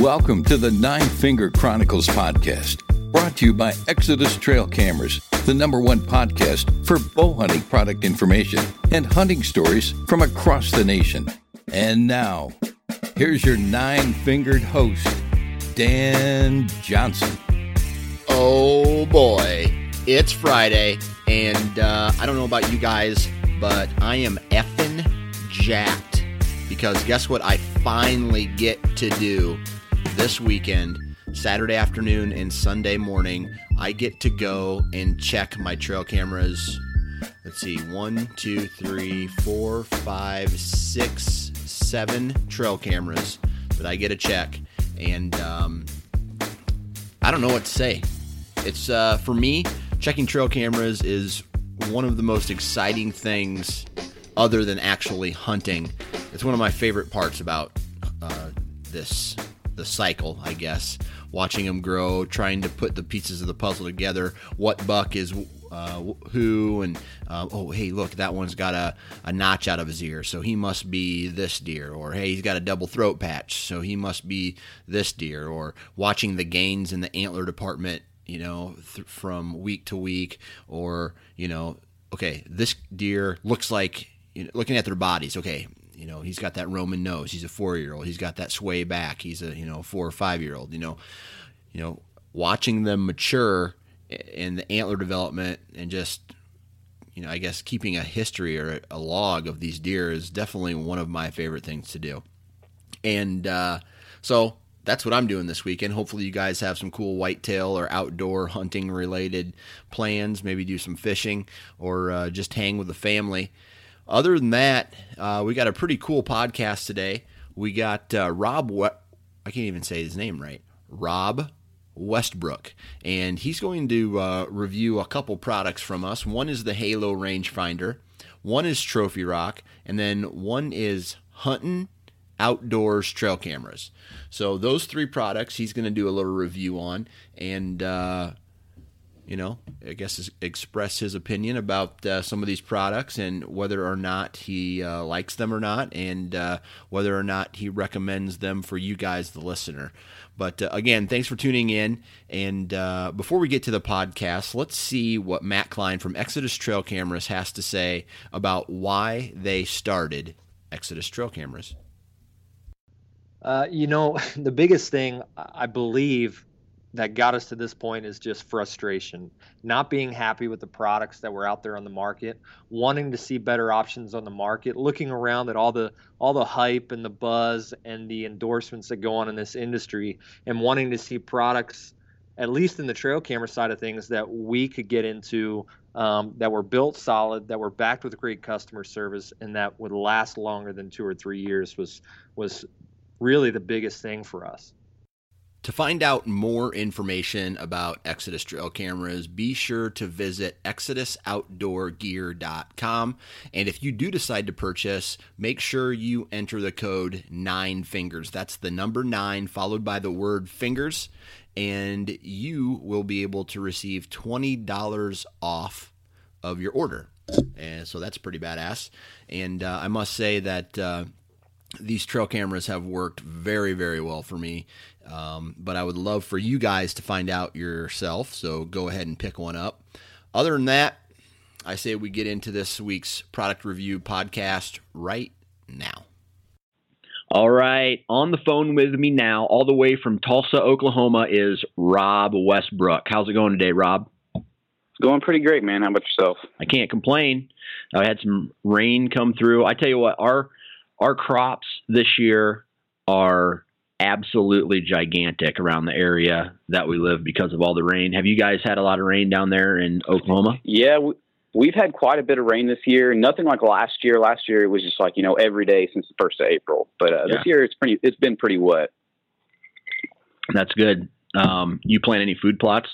Welcome to the Nine Finger Chronicles podcast, brought to you by Exodus Trail Cameras, the number one podcast for bow hunting product information and hunting stories from across the nation. And now, here's your nine fingered host, Dan Johnson. Oh boy, it's Friday, and uh, I don't know about you guys, but I am effing jacked because guess what? I finally get to do this weekend, Saturday afternoon and Sunday morning. I get to go and check my trail cameras. Let's see, one, two, three, four, five, six, seven trail cameras that I get to check, and um, I don't know what to say. It's uh, for me, checking trail cameras is one of the most exciting things other than actually hunting. It's one of my favorite parts about uh, this the cycle, I guess. Watching them grow, trying to put the pieces of the puzzle together. What buck is uh, who, and uh, oh, hey, look, that one's got a, a notch out of his ear, so he must be this deer. Or hey, he's got a double throat patch, so he must be this deer. Or watching the gains in the antler department, you know, th- from week to week. Or you know, okay, this deer looks like you know, looking at their bodies. Okay, you know, he's got that Roman nose. He's a four year old. He's got that sway back. He's a you know four or five year old. You know, you know, watching them mature in the antler development and just you know, I guess keeping a history or a log of these deer is definitely one of my favorite things to do. And uh, so that's what I'm doing this weekend. Hopefully, you guys have some cool whitetail or outdoor hunting related plans. Maybe do some fishing or uh, just hang with the family. Other than that, uh, we got a pretty cool podcast today. We got uh, Rob, we- I can't even say his name right, Rob Westbrook, and he's going to uh, review a couple products from us. One is the Halo rangefinder, one is Trophy Rock, and then one is Hunting Outdoors trail cameras. So those three products he's going to do a little review on, and uh, you know, I guess express his opinion about uh, some of these products and whether or not he uh, likes them or not, and uh, whether or not he recommends them for you guys, the listener. But uh, again, thanks for tuning in. And uh, before we get to the podcast, let's see what Matt Klein from Exodus Trail Cameras has to say about why they started Exodus Trail Cameras. Uh, you know, the biggest thing I believe that got us to this point is just frustration. Not being happy with the products that were out there on the market wanting to see better options on the market looking around at all the all the hype and the buzz and the endorsements that go on in this industry and wanting to see products at least in the trail camera side of things that we could get into um, that were built solid that were backed with great customer service and that would last longer than two or three years was was really the biggest thing for us to find out more information about Exodus trail cameras, be sure to visit exodusoutdoorgear.com. And if you do decide to purchase, make sure you enter the code 9 fingers. That's the number 9 followed by the word fingers and you will be able to receive $20 off of your order. And so that's pretty badass. And uh, I must say that uh, these trail cameras have worked very, very well for me. Um, but I would love for you guys to find out yourself. So go ahead and pick one up. Other than that, I say we get into this week's product review podcast right now. All right, on the phone with me now, all the way from Tulsa, Oklahoma, is Rob Westbrook. How's it going today, Rob? It's going pretty great, man. How about yourself? I can't complain. I had some rain come through. I tell you what, our our crops this year are absolutely gigantic around the area that we live because of all the rain. Have you guys had a lot of rain down there in Oklahoma? Yeah, We've had quite a bit of rain this year. Nothing like last year. Last year it was just like you know every day since the first of April. But uh, yeah. this year it's pretty. It's been pretty wet. That's good. Um, you plant any food plots?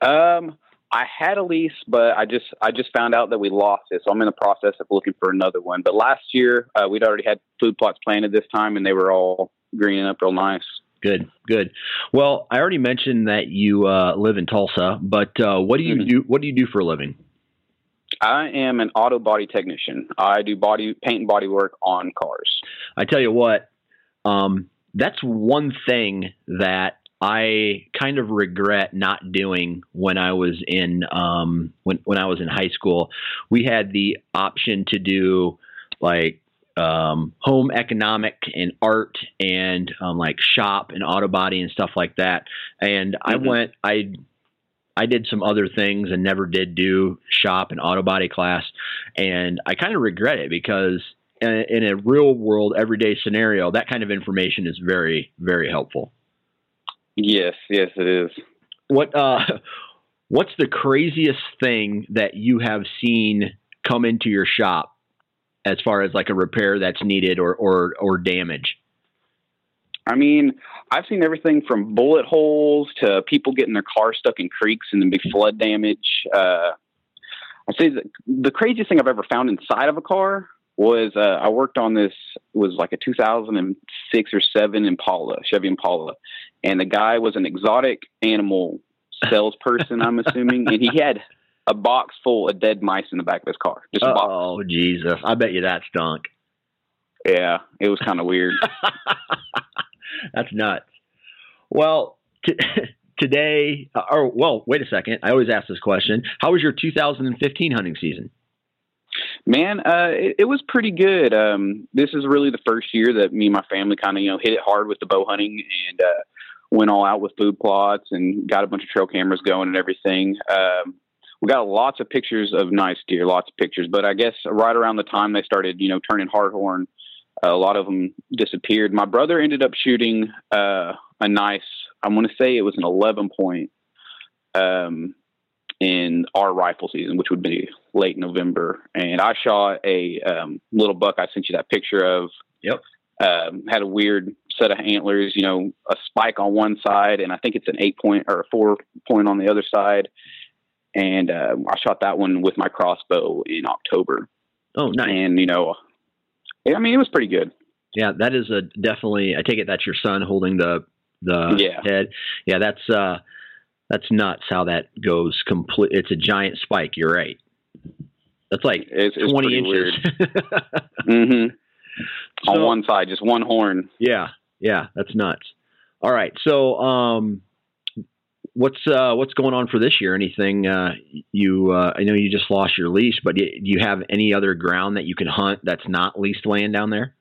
Um, I had a lease, but I just I just found out that we lost it, so I'm in the process of looking for another one. But last year uh, we'd already had food plots planted this time, and they were all greening up real nice. Good, good. Well, I already mentioned that you uh, live in Tulsa, but uh, what do you mm-hmm. do? What do you do for a living? I am an auto body technician. I do body paint and body work on cars. I tell you what, um, that's one thing that I kind of regret not doing when I was in um, when when I was in high school. We had the option to do like um, home economic and art and um, like shop and auto body and stuff like that. And mm-hmm. I went, I, I did some other things and never did do shop and auto body class. And I kind of regret it because in, in a real world, everyday scenario, that kind of information is very, very helpful. Yes, yes, it is. What, uh, what's the craziest thing that you have seen come into your shop as far as like a repair that's needed or or or damage? I mean, I've seen everything from bullet holes to people getting their car stuck in creeks and then big flood damage. Uh, I say the craziest thing I've ever found inside of a car was uh, I worked on this was like a 2006 or seven Impala Chevy Impala, and the guy was an exotic animal salesperson, I'm assuming, and he had a box full of dead mice in the back of his car. Just. Oh Jesus! I bet you that stunk. Yeah, it was kind of weird. That's nuts. Well, t- today, uh, or well, wait a second. I always ask this question. How was your 2015 hunting season? Man, uh, it, it, was pretty good. Um, this is really the first year that me and my family kind of you know hit it hard with the bow hunting and uh, went all out with food plots and got a bunch of trail cameras going and everything. Um, we got lots of pictures of nice deer, lots of pictures. But I guess right around the time they started, you know, turning hardhorn, uh, a lot of them disappeared. My brother ended up shooting uh, a nice, I want to say it was an 11 point um, in our rifle season, which would be late November. And I shot a um, little buck I sent you that picture of. Yep. Um, had a weird set of antlers, you know, a spike on one side, and I think it's an eight point or a four point on the other side and uh, I shot that one with my crossbow in October. Oh, nice! And you know, I mean, it was pretty good. Yeah, that is a definitely. I take it that's your son holding the the yeah. head. Yeah, that's uh, that's nuts how that goes. Complete. It's a giant spike. You're right. That's like it's, it's twenty inches. mm-hmm. So, On one side, just one horn. Yeah, yeah, that's nuts. All right, so um, what's uh, what's going on for this year? Anything uh, you? Uh, I know you just lost your lease, but do you have any other ground that you can hunt that's not leased land down there?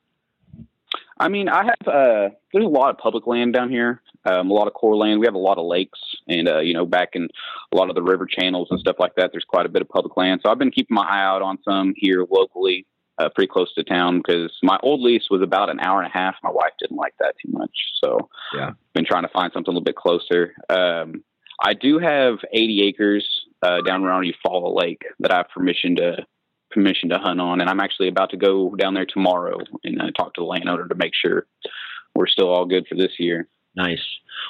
I mean, I have. Uh, there's a lot of public land down here. Um, a lot of Corps land. We have a lot of lakes, and uh, you know, back in a lot of the river channels and stuff like that. There's quite a bit of public land. So I've been keeping my eye out on some here locally, uh, pretty close to town, because my old lease was about an hour and a half. My wife didn't like that too much, so yeah, been trying to find something a little bit closer. Um, I do have 80 acres uh, down around Eufaula Lake that I have permission to permission to hunt on, and I'm actually about to go down there tomorrow and uh, talk to the landowner to make sure we're still all good for this year. Nice.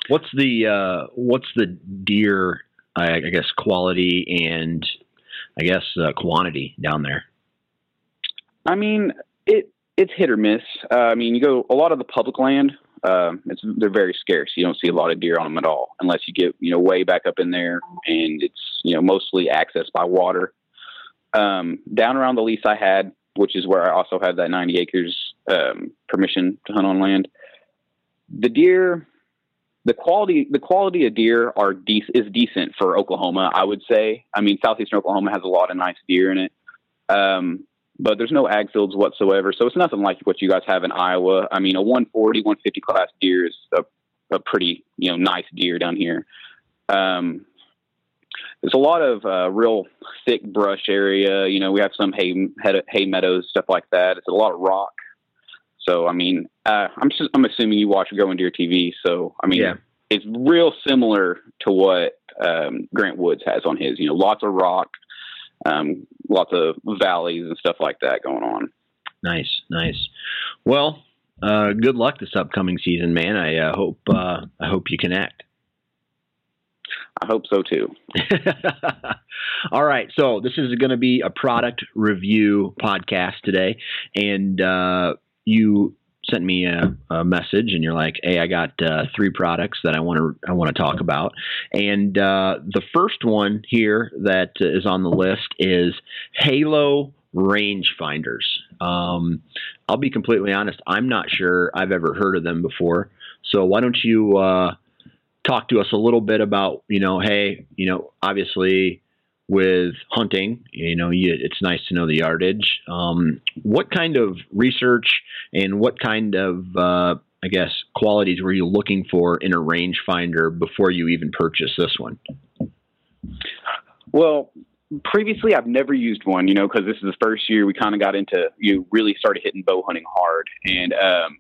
What's the uh, what's the deer? I, I, guess quality and I guess uh, quantity down there. I mean, it it's hit or miss. Uh, I mean, you go a lot of the public land um, it's they're very scarce. You don't see a lot of deer on them at all, unless you get you know way back up in there, and it's you know mostly accessed by water. Um, down around the lease I had, which is where I also had that 90 acres um, permission to hunt on land. The deer, the quality, the quality of deer are is decent for Oklahoma. I would say. I mean, southeastern Oklahoma has a lot of nice deer in it. Um, but there's no ag fields whatsoever. So it's nothing like what you guys have in Iowa. I mean, a 140, 150 class deer is a, a pretty, you know, nice deer down here. Um, there's a lot of uh, real thick brush area. You know, we have some hay, hay meadows, stuff like that. It's a lot of rock. So, I mean, uh, I'm just, I'm assuming you watch Growing Deer TV. So, I mean, yeah. it's real similar to what um, Grant Woods has on his. You know, lots of rock, um, lots of valleys and stuff like that going on. Nice, nice. Well, uh, good luck this upcoming season, man. I uh, hope uh, I hope you connect. I hope so too. All right, so this is going to be a product review podcast today, and uh, you sent me a, a, message and you're like, "Hey, I got uh, three products that I want to I want to talk about." And uh, the first one here that is on the list is Halo range finders. Um, I'll be completely honest; I'm not sure I've ever heard of them before. So why don't you uh, talk to us a little bit about you know, hey, you know, obviously with hunting. You know, you, it's nice to know the yardage. Um, what kind of research and what kind of, uh, I guess, qualities were you looking for in a rangefinder before you even purchased this one? Well, previously I've never used one, you know, because this is the first year we kind of got into you really started hitting bow hunting hard, and um,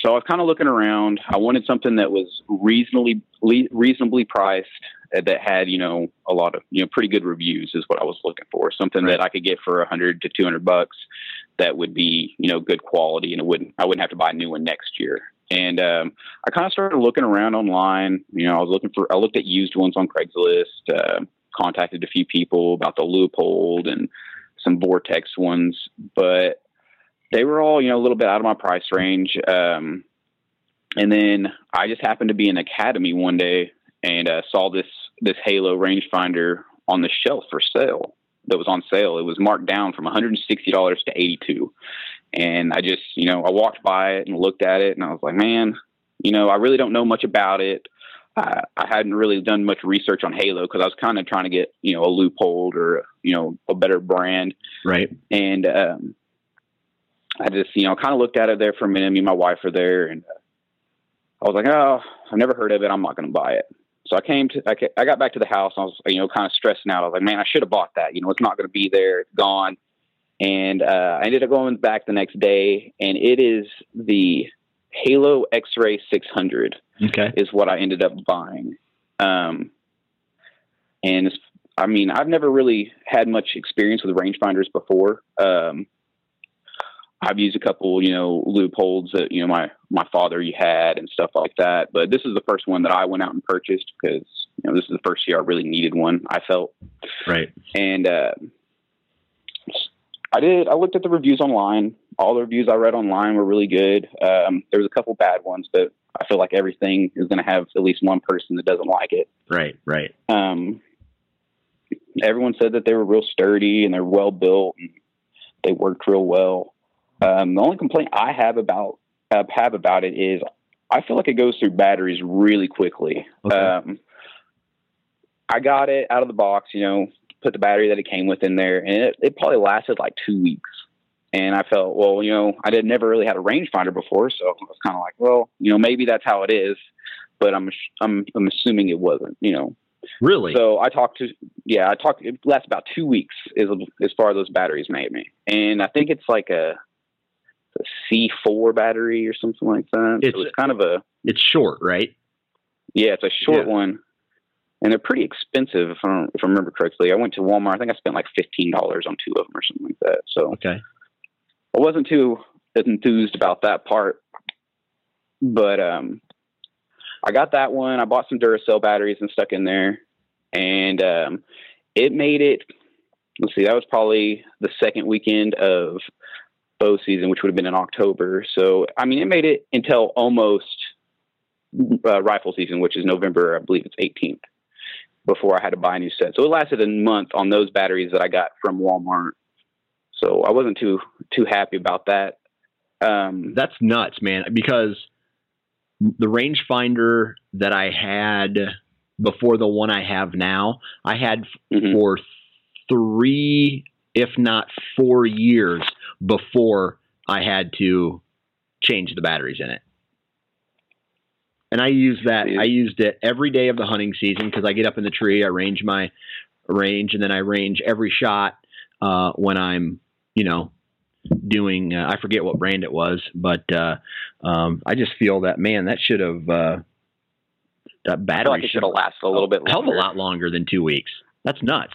so I was kind of looking around. I wanted something that was reasonably reasonably priced that had you know a lot of you know pretty good reviews is what I was looking for. Something right. that I could get for a hundred to two hundred bucks that would be you know good quality and it wouldn't I wouldn't have to buy a new one next year. And um, I kind of started looking around online. You know, I was looking for I looked at used ones on Craigslist. Uh, contacted a few people about the Leupold and some Vortex ones, but they were all you know a little bit out of my price range. Um, and then I just happened to be in Academy one day and uh, saw this this Halo rangefinder on the shelf for sale that was on sale. It was marked down from $160 to 82. And I just, you know, I walked by it and looked at it and I was like, man, you know, I really don't know much about it. I, I hadn't really done much research on Halo because I was kind of trying to get, you know, a Leupold or, you know, a better brand. Right. And um, I just, you know, kind of looked at it there for a minute. Me and my wife were there and uh, I was like, oh, I've never heard of it. I'm not going to buy it. So I came to, I, I got back to the house. I was, you know, kind of stressing out. I was like, man, I should have bought that. You know, it's not going to be there. It's gone. And uh, I ended up going back the next day, and it is the Halo X-Ray 600. Okay, is what I ended up buying. Um, and I mean, I've never really had much experience with rangefinders before. Um, I've used a couple, you know, Leupolds that you know my my father had and stuff like that. But this is the first one that I went out and purchased because you know this is the first year I really needed one. I felt right, and uh, I did. I looked at the reviews online. All the reviews I read online were really good. Um, there was a couple bad ones, but I feel like everything is going to have at least one person that doesn't like it. Right, right. Um, everyone said that they were real sturdy and they're well built and they worked real well. Um, the only complaint I have about uh, have about it is I feel like it goes through batteries really quickly. Okay. Um, I got it out of the box, you know, put the battery that it came with in there, and it, it probably lasted like two weeks. And I felt, well, you know, I did never really had a rangefinder before, so I was kind of like, well, you know, maybe that's how it is, but I'm I'm I'm assuming it wasn't, you know. Really? So I talked to, yeah, I talked. It lasts about two weeks as as far as those batteries made me, and I think it's like a a C4 battery or something like that. It's, so it's kind of a. It's short, right? Yeah, it's a short yeah. one, and they're pretty expensive. If I, if I remember correctly, I went to Walmart. I think I spent like fifteen dollars on two of them or something like that. So okay, I wasn't too enthused about that part, but um, I got that one. I bought some Duracell batteries and stuck in there, and um, it made it. Let's see, that was probably the second weekend of bow season, which would have been in October. So, I mean, it made it until almost uh, rifle season, which is November, I believe it's 18th, before I had to buy a new set. So it lasted a month on those batteries that I got from Walmart. So I wasn't too too happy about that. Um, That's nuts, man. Because the rangefinder that I had before the one I have now, I had mm-hmm. for three if not four years before I had to change the batteries in it. And I use that. I used it every day of the hunting season because I get up in the tree, I range my range, and then I range every shot uh, when I'm, you know, doing. Uh, I forget what brand it was, but uh, um, I just feel that man, that should have uh, that battery like should have lasted a little bit. Held a lot longer than two weeks. That's nuts.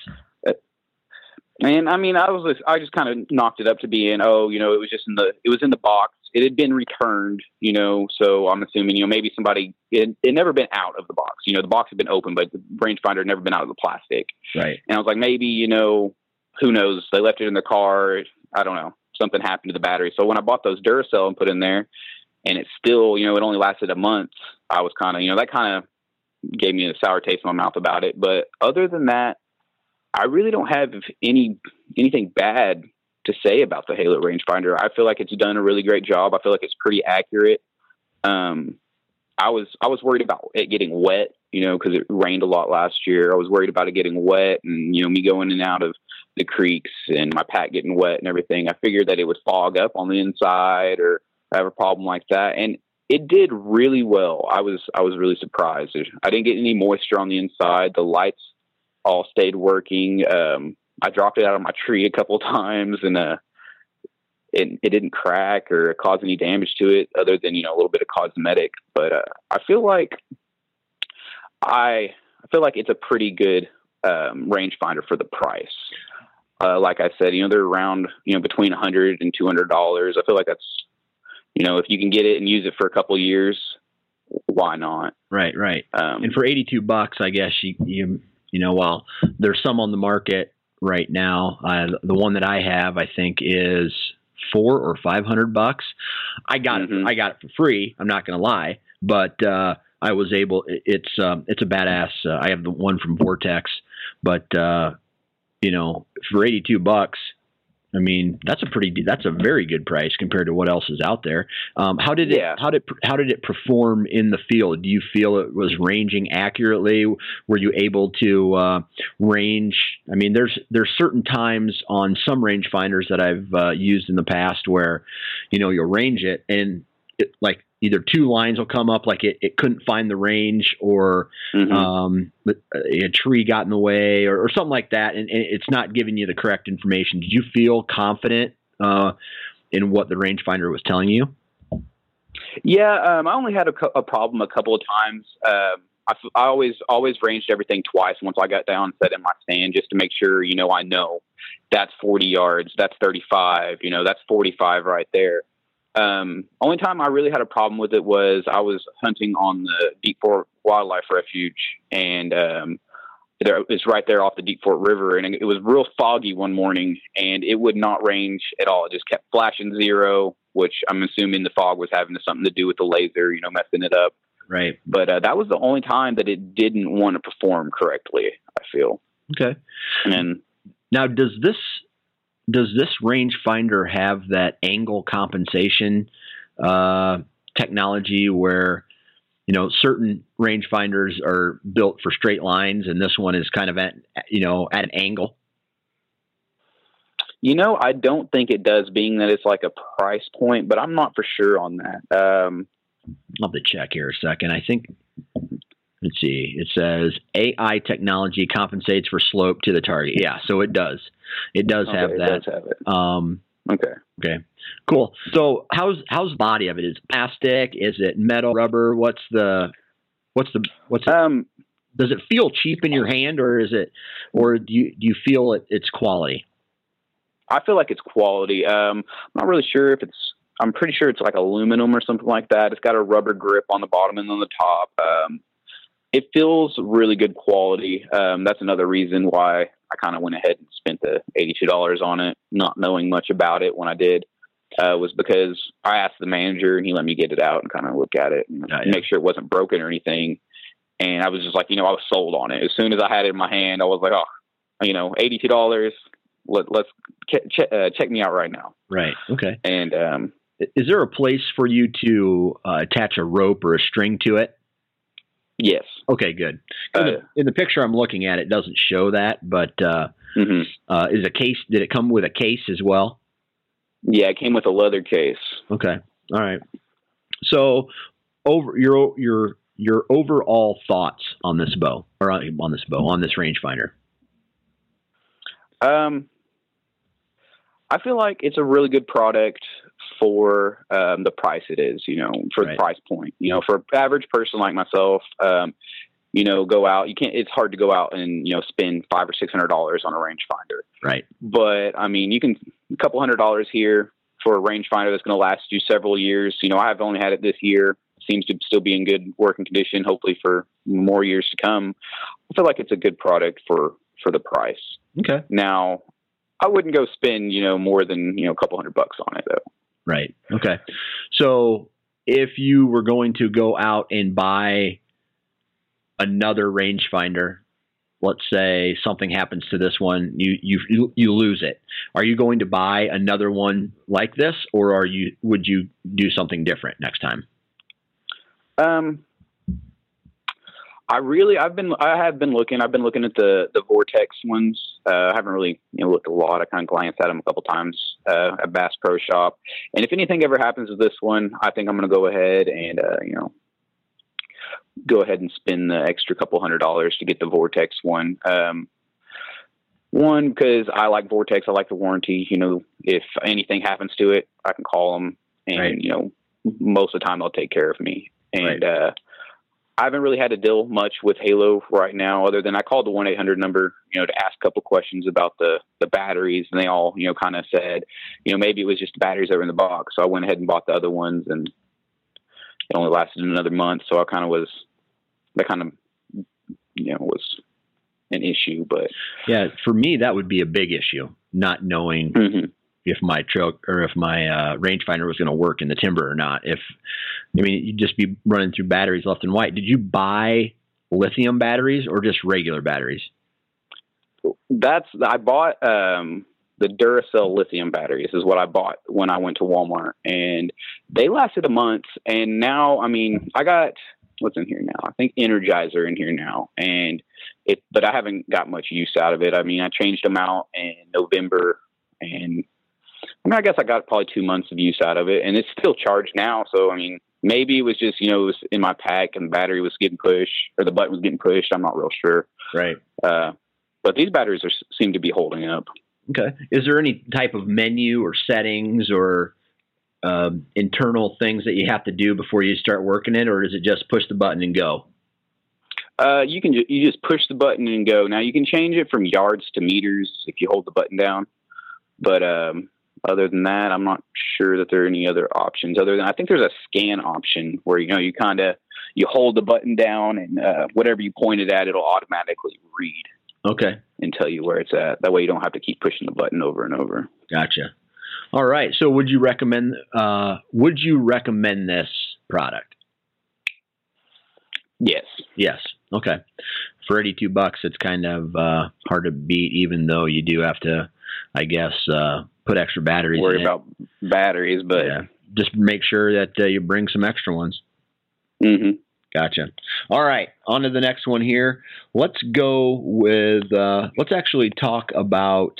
And I mean, I was just, I just kind of knocked it up to being, oh, you know, it was just in the it was in the box. It had been returned, you know, so I'm assuming, you know, maybe somebody it it never been out of the box. You know, the box had been open, but the rangefinder had never been out of the plastic. Right. And I was like, maybe, you know, who knows? They left it in the car. I don't know. Something happened to the battery. So when I bought those Duracell and put in there, and it still, you know, it only lasted a month. I was kind of, you know, that kind of gave me a sour taste in my mouth about it. But other than that, I really don't have any anything bad to say about the Halo rangefinder. I feel like it's done a really great job. I feel like it's pretty accurate. Um, I was I was worried about it getting wet, you know, because it rained a lot last year. I was worried about it getting wet, and you know, me going in and out of the creeks and my pack getting wet and everything. I figured that it would fog up on the inside or have a problem like that, and it did really well. I was I was really surprised. I didn't get any moisture on the inside. The lights all stayed working. Um, I dropped it out of my tree a couple times and uh, it, it didn't crack or cause any damage to it other than, you know, a little bit of cosmetic. But uh, I feel like I, I feel like it's a pretty good um, rangefinder for the price. Uh, like I said, you know, they're around, you know, between 100 and $200. I feel like that's, you know, if you can get it and use it for a couple years, why not? Right, right. Um, and for 82 bucks, I guess you, you you know, while there's some on the market right now, uh, the one that I have, I think, is four or five hundred bucks. I got mm-hmm. it. I got it for free. I'm not going to lie, but uh, I was able. It's um, it's a badass. Uh, I have the one from Vortex, but uh, you know, for 82 bucks, I mean, that's a pretty that's a very good price compared to what else is out there. Um, how did it yeah. how did how did it perform in the field? Do you feel it was ranging accurately? Were you able to uh, range? I mean, there's there's certain times on some range finders that I've uh, used in the past where, you know, you'll range it and it, like either two lines will come up like it, it couldn't find the range or mm-hmm. um, a tree got in the way or, or something like that. And, and, it's not giving you the correct information. Did you feel confident uh, in what the rangefinder was telling you? Yeah um, i only had a, a, problem a couple of times. Um, I, I always always ranged everything twice once i got down set in my stand just to make sure you know i know that's 40 yards that's 35 you know that's 45 right there um, only time I really had a problem with it was I was hunting on the Deep Fork Wildlife Refuge, and um, there, it's right there off the Deep Fork River, and it was real foggy one morning, and it would not range at all. It just kept flashing zero, which I'm assuming the fog was having something to do with the laser, you know, messing it up. Right. But uh, that was the only time that it didn't want to perform correctly. I feel. Okay. And now, does this does this rangefinder have that angle compensation uh, technology where you know certain rangefinders are built for straight lines and this one is kind of at you know at an angle you know i don't think it does being that it's like a price point but i'm not for sure on that um i'll have to check here a second i think let's see. It says AI technology compensates for slope to the target. Yeah, so it does. It does okay, have it that. Does have it. Um, okay. Okay. Cool. So how's how's the body of it? Is it plastic? Is it metal, rubber? What's the what's the what's it, um does it feel cheap in your hand or is it or do you do you feel it, it's quality? I feel like it's quality. Um, I'm not really sure if it's I'm pretty sure it's like aluminum or something like that. It's got a rubber grip on the bottom and on the top. Um, it feels really good quality. Um, that's another reason why I kind of went ahead and spent the $82 on it, not knowing much about it when I did, uh, was because I asked the manager and he let me get it out and kind of look at it and yeah, yeah. make sure it wasn't broken or anything. And I was just like, you know, I was sold on it. As soon as I had it in my hand, I was like, oh, you know, $82. Let, let's ch- uh, check me out right now. Right. Okay. And, um, is there a place for you to uh, attach a rope or a string to it? Yes. Okay, good. In, Uh, the, in the picture I'm looking at, it doesn't show that, but uh, hmm uh, is a case? Did it come with a case as well? Yeah, it came with a leather case. Okay, all right. So, over your your your overall thoughts on this bow, or on, on this bow, on this rangefinder? Um, I feel like it's a really good product for um, the price it is. You know, for Right. the price point. You know, for an average person like myself, um, you know, go out. You can't. It's hard to go out and you know spend five or six hundred dollars on a rangefinder. Right. But I mean, you can a couple hundred dollars here for a rangefinder that's going to last you several years. You know, I've only had it this year. Seems to still be in good working condition. Hopefully for more years to come. I feel like it's a good product for for the price. Okay. Now, I wouldn't go spend you know more than you know a couple hundred bucks on it though. Right. Okay. So, if you were going to go out and buy another rangefinder, let's say something happens to this one, you you you lose it. Are you going to buy another one like this, or are you would you do something different next time? Um, I really, I've been, I have been looking. I've been looking at the the Vortex ones. Uh, I haven't really, you know, looked a lot. I kind of glanced at them a couple times uh, at Bass Pro Shop. And if anything ever happens with this one, I think I'm going to go ahead and, uh, you know, go ahead and spend the extra couple hundred dollars to get the Vortex one. Um, one because I like Vortex. I like the warranty. You know, if anything happens to it, I can call them, and Right. you know, most of the time they'll take care of me. And Right. uh, I haven't really had to deal much with Halo right now, other than I called the one eight hundred number, you know, to ask a couple questions about the the batteries, and they all, you know, kind of said, you know, maybe it was just the batteries that were in the box. So I went ahead and bought the other ones, and it only lasted another month. So I kind of was, that kind of, you know, was an issue, but Yeah, for me that would be a big issue, not knowing mhm. If my trail or if my uh, rangefinder was going to work in the timber or not. If I mean, you'd just be running through batteries left and right. Did you buy lithium batteries or just regular batteries? that's I bought um the Duracell lithium batteries is what I bought when I went to Walmart and they lasted a month and now I mean I got what's in here now I think Energizer in here now and it but I haven't got much use out of it I mean I changed them out in November and I mean I guess I got probably 2 months of use out of it and it's still charged now so I mean maybe it was just you know it was in my pack and the battery was getting pushed or the button was getting pushed I'm not real sure Right. uh but these batteries are seem to be holding up. Okay. Is there any type of menu or settings or um, internal things that you have to do before you start working it, or is it just push the button and go? Uh, you can ju- you just push the button and go. Now you can change it from yards to meters if you hold the button down. But um, other than that, I'm not sure that there are any other options. Other than I think there's a scan option where you know you kind of you hold the button down and uh, whatever you point it at, it'll automatically read Okay. and tell you where it's at. That way you don't have to keep pushing the button over and over. Gotcha. All right. So, would you recommend? Uh, would you recommend this product? Yes. Yes. Okay. For eighty-two bucks, it's kind of uh, hard to beat, even though you do have to, I guess, uh, put extra batteries. Worry about batteries, but Yeah. Just make sure that uh, you bring some extra ones. hmm Gotcha. All right, on to the next one here. Let's go with. Uh, let's actually talk about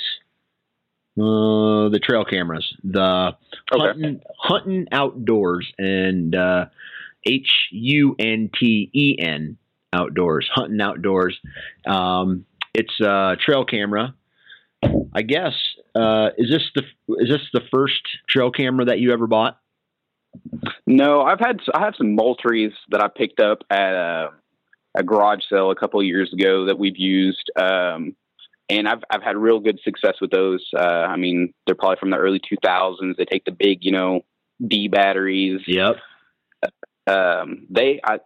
uh, the trail cameras, the Okay. hunting, hunting outdoors, and uh, H U N T E N outdoors, hunting outdoors. Um, it's a trail camera. I guess. Uh, is this the is this the first trail camera that you ever bought? No, I've had I have some Moultries that I picked up at a, a garage sale a couple of years ago that we've used, um, and I've I've had real good success with those. Uh, I mean, they're probably from the early 2000s. They take the big, you know, D batteries. Yep. Um, they I,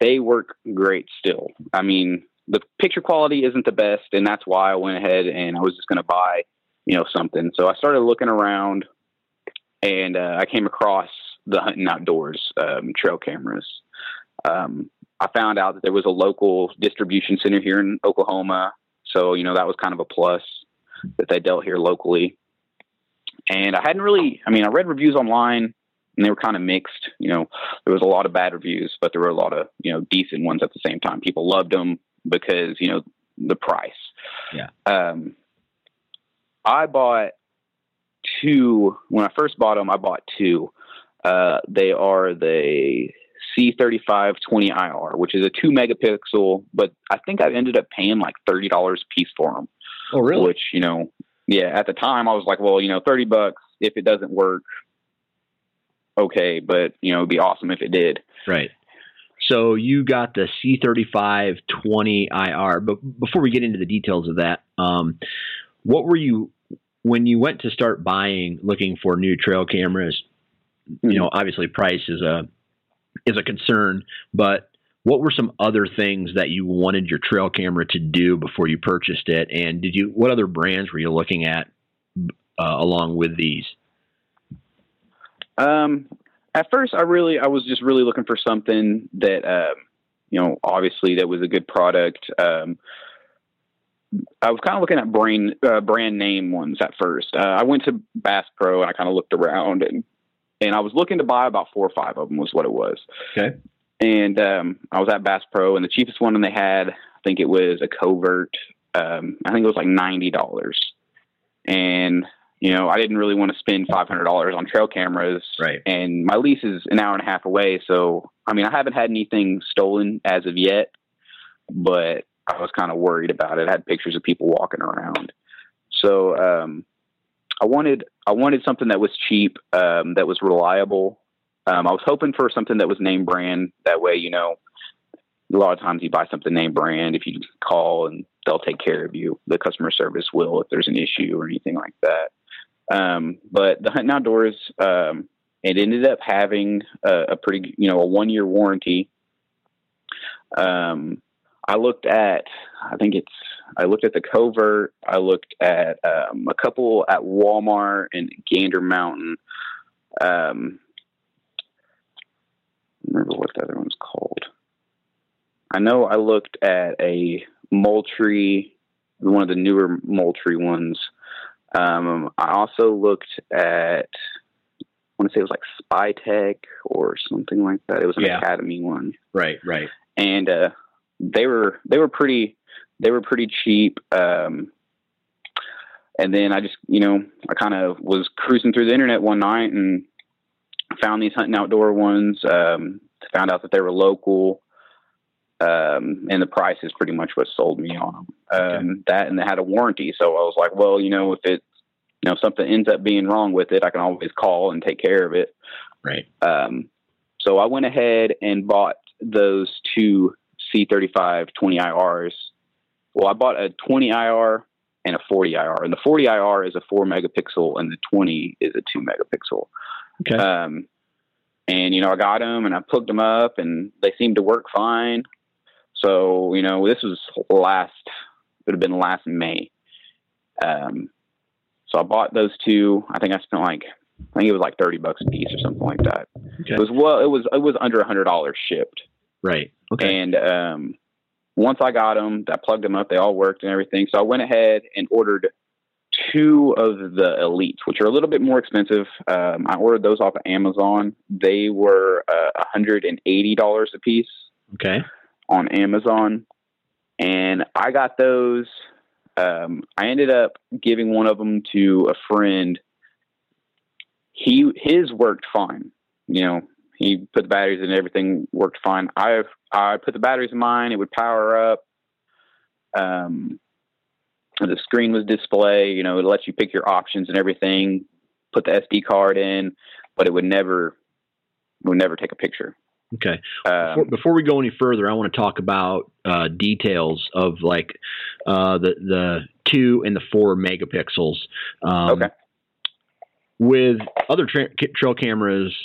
they work great still. I mean, the picture quality isn't the best, and that's why I went ahead and I was just going to buy, you know, something. So I started looking around, and uh, I came across the hunting outdoors um, trail cameras. Um, I found out that there was a local distribution center here in Oklahoma, so you know that was kind of a plus that they dealt here locally. And I hadn't really, I mean, I read reviews online, and they were kind of mixed. You know, there was a lot of bad reviews, but there were a lot of you know decent ones at the same time. People loved them because you know the price. Yeah. Um, I bought two when I first bought them. I bought two. Uh, they are the C35 20 IR, which is a two megapixel, but I think I ended up paying like thirty dollars a piece for them. Oh, really? Which you know, yeah, at the time I was like, well, you know, thirty bucks if it doesn't work, okay, but you know, it'd be awesome if it did. Right. So you got the C35 20 IR, but before we get into the details of that, um, what were you when you went to start buying, looking for new trail cameras? You know, obviously price is a is a concern, but what were some other things that you wanted your trail camera to do before you purchased it? And did you what other brands were you looking at uh, along with these? Um, at first, I really I was just really looking for something that um, you know, obviously that was a good product. Um, I was kind of looking at brand uh, brand name ones at first. Uh, I went to Bass Pro and I kind of looked around and and I was looking to buy about four or five of them was what it was. Okay. And um, I was at Bass Pro and the cheapest one they had, I think it was a covert. Um, I think it was like ninety dollars. And you know, I didn't really want to spend five hundred dollars on trail cameras. Right. And my lease is an hour and a half away, so I mean, I haven't had anything stolen as of yet, but I was kind of worried about it. I had pictures of people walking around, so um, I wanted I wanted something that was cheap, um, that was reliable. Um, I was hoping for something that was name brand. That way, you know, a lot of times you buy something name brand. If you call and they'll take care of you, the customer service will if there's an issue or anything like that. Um, but the Hunting Outdoors, um, it ended up having a, a pretty, you know, a one year warranty. Um, I looked at, I think it's, I looked at the covert. I looked at um, a couple at Walmart and Gander Mountain. Um, I remember what the other one's called. I know I looked at a Moultrie, one of the newer Moultrie ones. Um, I also looked at, I want to say it was like Spy Tech or something like that. It was an Yeah. Academy one Right. Right. and uh, they were they were pretty they were pretty cheap. Um, and then I just you know I kind of was cruising through the internet one night and found these hunting outdoor ones. Um, found out that they were local. Um, and the price is pretty much what sold me on them. Um, That and they had a warranty, so I was like, well, you know, if it, you know, if something ends up being wrong with it, I can always call and take care of it. Right. Um, so I went ahead and bought those two C35 20 IRs. Well, I bought a 20 IR and a 40 IR, and the 40 IR is a four megapixel, and the 20 is a two megapixel. Okay. Um, and you know, I got them and I plugged them up, and they seemed to work fine. So you know, this was last. It would have been last May. Um, so I bought those two. I think I spent like I think it was like thirty bucks a piece or something like that. Okay. It was well, it was it was under a hundred dollars shipped. Right. Okay. And um, once I got them, I plugged them up. They all worked and everything. So I went ahead and ordered two of the elites, which are a little bit more expensive. Um, I ordered those off of Amazon. They were uh, $180 a piece okay. on Amazon. And I got those. Um, I ended up giving one of them to a friend. He his worked fine. You know, he put the batteries in, everything worked fine. I I put the batteries in mine. It would power up. Um, the screen was display. You know, it lets you pick your options and everything. Put the SD card in, but it would never would never take a picture. Okay. Um, Before, before we go any further, I want to talk about uh, details of like uh, the the two and the four megapixels. Um, Okay. With other tra- trail cameras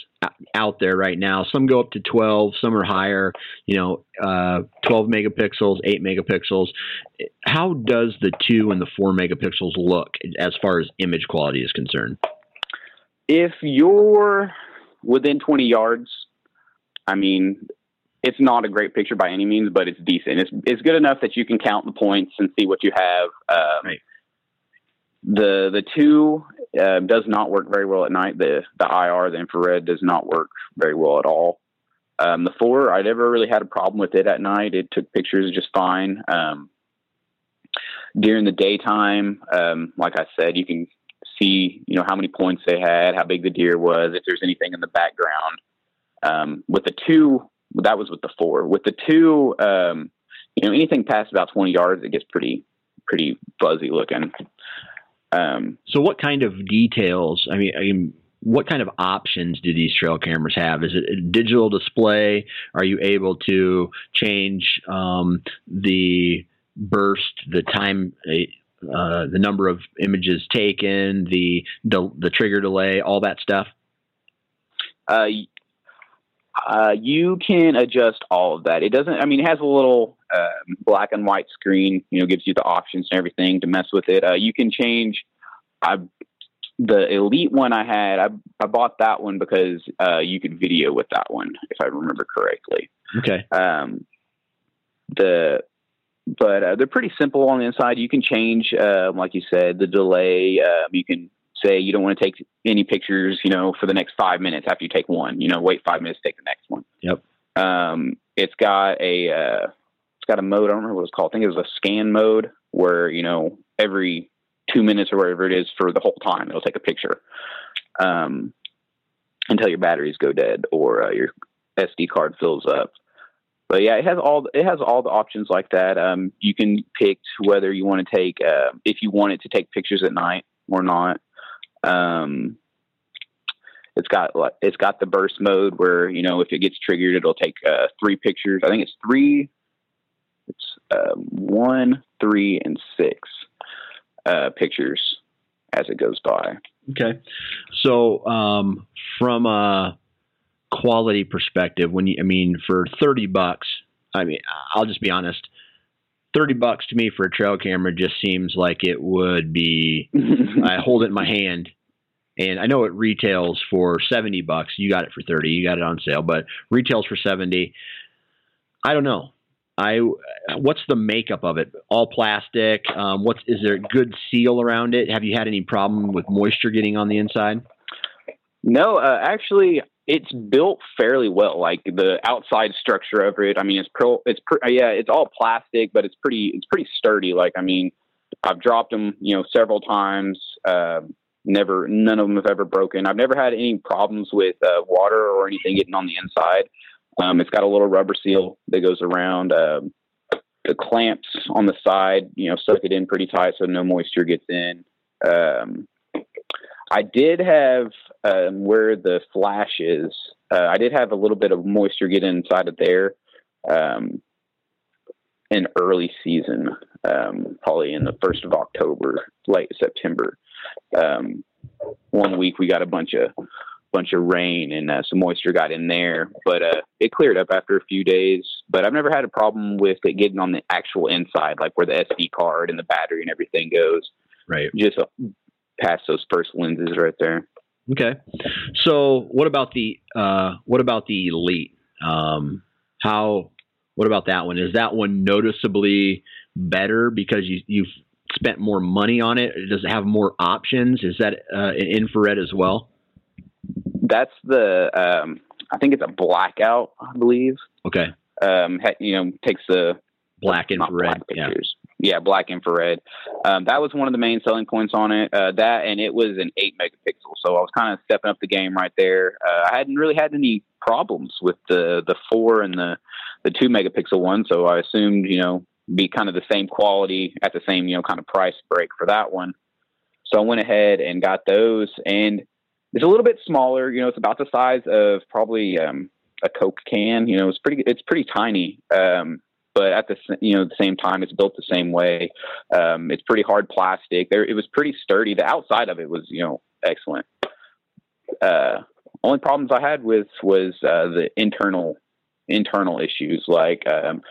out there right now, some go up to 12, some are higher. You know, uh, 12 megapixels, 8 megapixels. How does the two and the four megapixels look as far as image quality is concerned? if you're within 20 yards, I mean, it's not a great picture by any means, but it's decent. It's it's good enough that you can count the points and see what you have. Um, Right. The the two uh, does not work very well at night. The the IR, the infrared, does not work very well at all. Um, the four, I never really had a problem with it at night. It took pictures just fine. Um, during the daytime, um, like I said, you can see, you know, how many points they had, how big the deer was, if there's anything in the background. Um, with the two, that was with the four. With the two, um, you know, anything past about 20 yards, it gets pretty, pretty fuzzy looking. Um, so, what kind of details? I mean, I mean, what kind of options do these trail cameras have? Is it a digital display? Are you able to change um, the burst, the time, uh, the number of images taken, the, the, the trigger delay, all that stuff? Uh, uh, you can adjust all of that. It doesn't. I mean, it has a little uh, black and white screen. You know, gives you the options and everything to mess with it. Uh, you can change. I the elite one I had. I I bought that one because uh, you could video with that one, if I remember correctly. Okay. Um, the but uh, they're pretty simple on the inside. You can change, uh, like you said, the delay. Um, you can say you don't want to take any pictures, you know, for the next five minutes after you take one. You know, wait five minutes, take the next one. Yep. Um, it's got a uh, it's got a mode. I don't remember what it's called. I think it was a scan mode where you know every two minutes or whatever it is for the whole time it'll take a picture um, until your batteries go dead or uh, your SD card fills up. But yeah, it has all it has all the options like that. Um, you can pick whether you want to take uh, if you want it to take pictures at night or not. Um, it's got it's got the burst mode where you know if it gets triggered, it'll take uh, three pictures. I think it's three. It's uh, one, three, and six uh, pictures as it goes by. Okay, so um, from a quality perspective, when you, I mean, for thirty bucks, I mean, I'll just be honest. 30 bucks to me for a trail camera just seems like it would be I hold it in my hand and I know it retails for 70 bucks. You got it for 30. You got it on sale, but retails for 70. I don't know. I what's the makeup of it? All plastic. Um, what's is there a good seal around it? Have you had any problem with moisture getting on the inside? No, uh, actually, it's built fairly well. Like the outside structure of it. I mean, it's pro. It's pr- yeah, it's all plastic, but it's pretty. It's pretty sturdy. Like I mean, I've dropped them, you know, several times. Uh, never, none of them have ever broken. I've never had any problems with uh, water or anything getting on the inside. Um, it's got a little rubber seal that goes around. Um, the clamps on the side, you know, suck it in pretty tight so no moisture gets in. Um, I did have um, where the flash is. Uh, I did have a little bit of moisture get inside of there um, in early season, um, probably in the first of October, late September. Um, one week we got a bunch of bunch of rain and uh, some moisture got in there, but uh, it cleared up after a few days. But I've never had a problem with it getting on the actual inside, like where the SD card and the battery and everything goes. Right. Just uh, past those first lenses right there. Okay. So what about the uh, what about the Elite? Um, how what about that one? Is that one noticeably better because you you've spent more money on it? Does it have more options? Is that uh, an infrared as well? That's the um, I think it's a blackout, I believe. Okay. Um, you know, takes the black infrared black pictures. Yeah. black infrared. Um, that was one of the main selling points on it. Uh, that and it was an eight megapixel, so I was kind of stepping up the game right there. Uh, I hadn't really had any problems with the the four and the the two megapixel one, so I assumed you know be kind of the same quality at the same you know kind of price break for that one. So I went ahead and got those, and it's a little bit smaller. You know, it's about the size of probably um, a Coke can. You know, it's pretty it's pretty tiny. Um, but at the you know the same time, it's built the same way. Um, it's pretty hard plastic. There, it was pretty sturdy. The outside of it was you know excellent. Uh, only problems I had with was uh, the internal internal issues, like um,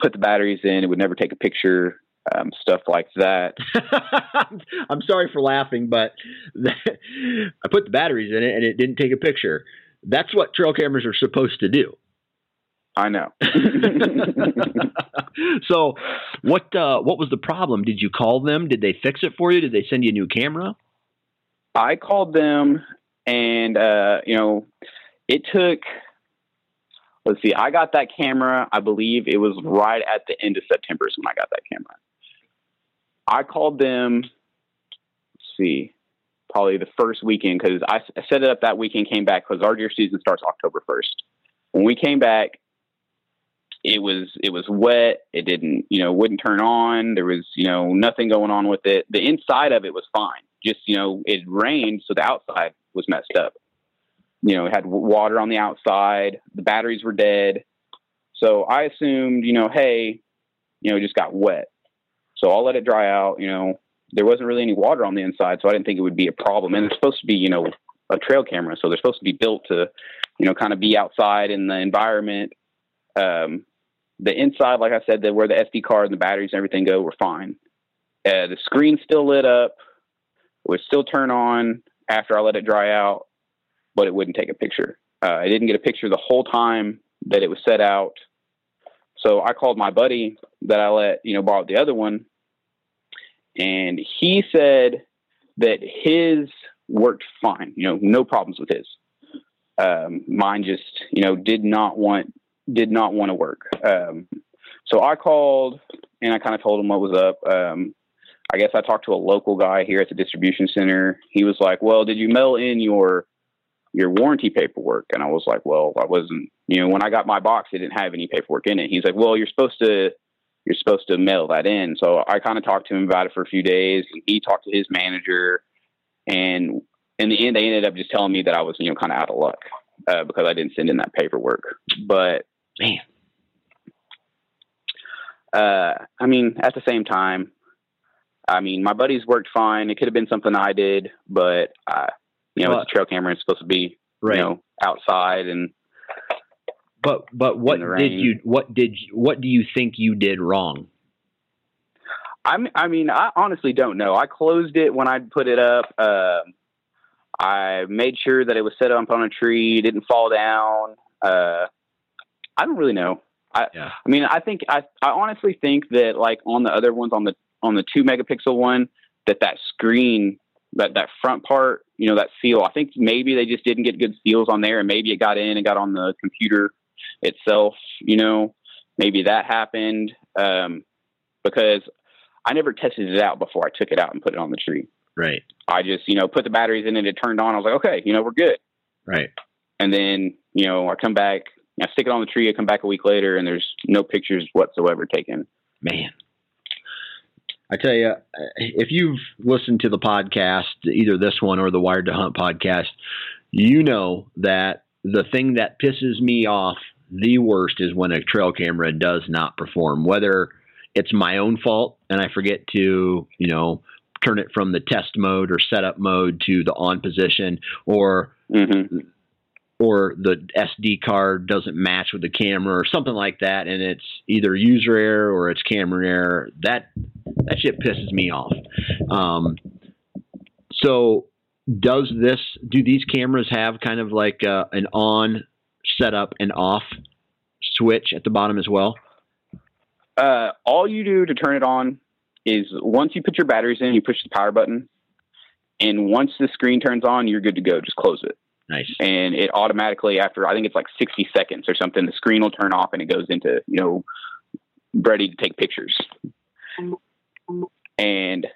put the batteries in, it would never take a picture. Um, stuff like that. I'm sorry for laughing, but I put the batteries in it and it didn't take a picture. That's what trail cameras are supposed to do. I know. so, what uh, what was the problem? Did you call them? Did they fix it for you? Did they send you a new camera? I called them, and uh, you know, it took. Let's see. I got that camera. I believe it was right at the end of September is when I got that camera. I called them. Let's see, probably the first weekend because I set it up that weekend. Came back because our deer season starts October first. When we came back, it was it was wet. It didn't you know wouldn't turn on. There was you know nothing going on with it. The inside of it was fine. Just you know it rained, so the outside was messed up. You know, it had water on the outside. The batteries were dead. So I assumed you know hey, you know it just got wet. So I'll let it dry out. You know there wasn't really any water on the inside, so I didn't think it would be a problem. And it's supposed to be you know a trail camera, so they're supposed to be built to you know kind of be outside in the environment um, the inside, like I said, that where the SD card and the batteries and everything go, were fine. Uh, the screen still lit up. It would still turn on after I let it dry out, but it wouldn't take a picture. Uh, I didn't get a picture the whole time that it was set out. So I called my buddy that I let, you know, borrow the other one. And he said that his worked fine, you know, no problems with his. Um, mine just, you know, did not want did not want to work. Um, so I called and I kind of told him what was up. Um, I guess I talked to a local guy here at the distribution center. He was like, "Well, did you mail in your your warranty paperwork?" And I was like, "Well, I wasn't. You know, when I got my box, it didn't have any paperwork in it." He's like, "Well, you're supposed to." You're supposed to mail that in. So I kind of talked to him about it for a few days. And he talked to his manager, and in the end, they ended up just telling me that I was, you know, kind of out of luck uh, because I didn't send in that paperwork. But Man. Uh, I mean, at the same time, I mean, my buddies worked fine. It could have been something I did, but uh, you know, Well- it's a trail camera. It's supposed to be, Right. you know, outside and but but what did you what did you, what do you think you did wrong? I'm, I mean, I honestly don't know. I closed it when I put it up. Um, I made sure that it was set up on a tree, didn't fall down. Uh, I don't really know. I, Yeah. I mean, I think I, I honestly think that like on the other ones on the on the two megapixel one, that that screen, that that front part, you know, that seal. I think maybe they just didn't get good seals on there, and maybe it got in and got on the computer itself. You know, maybe that happened um, because I never tested it out before I took it out and put it on the tree. Right. I just, you know, put the batteries in and it turned on. I was like, okay, you know, we're good. Right. And then, you know, I come back, I stick it on the tree. I come back a week later, and there's no pictures whatsoever taken. Man. I tell you, if you've listened to the podcast, either this one or the Wired to Hunt podcast, you know that the thing that pisses me off the worst is when a trail camera does not perform, whether it's my own fault and I forget to, you know, turn it from the test mode or setup mode to the on position or hmm or the SD card doesn't match with the camera or something like that, and it's either user error or it's camera error. That that shit pisses me off. Um, so, does this? Do these cameras have kind of like uh, an on setup and off switch at the bottom as well? Uh, all you do to turn it on is once you put your batteries in, you push the power button, and once the screen turns on, you're good to go. Just close it, Nice. and it automatically after I think it's like 60 seconds or something, the screen will turn off and it goes into you know ready to take pictures. And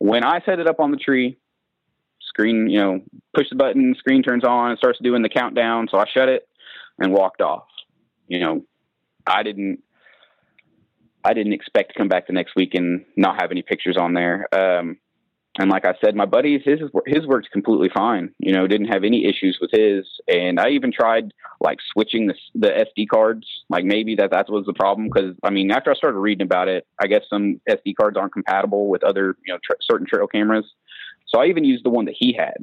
when I set it up on the tree, screen, you know, push the button, screen turns on, it starts doing the countdown. So I shut it and walked off. You know, I didn't, I didn't expect to come back the next week and not have any pictures on there. Um, and like I said, my buddies, his his worked completely fine. You know, didn't have any issues with his. And I even tried like switching the the SD cards. Like maybe that that was the problem because I mean, after I started reading about it, I guess some SD cards aren't compatible with other you know tra- certain trail cameras. So I even used the one that he had,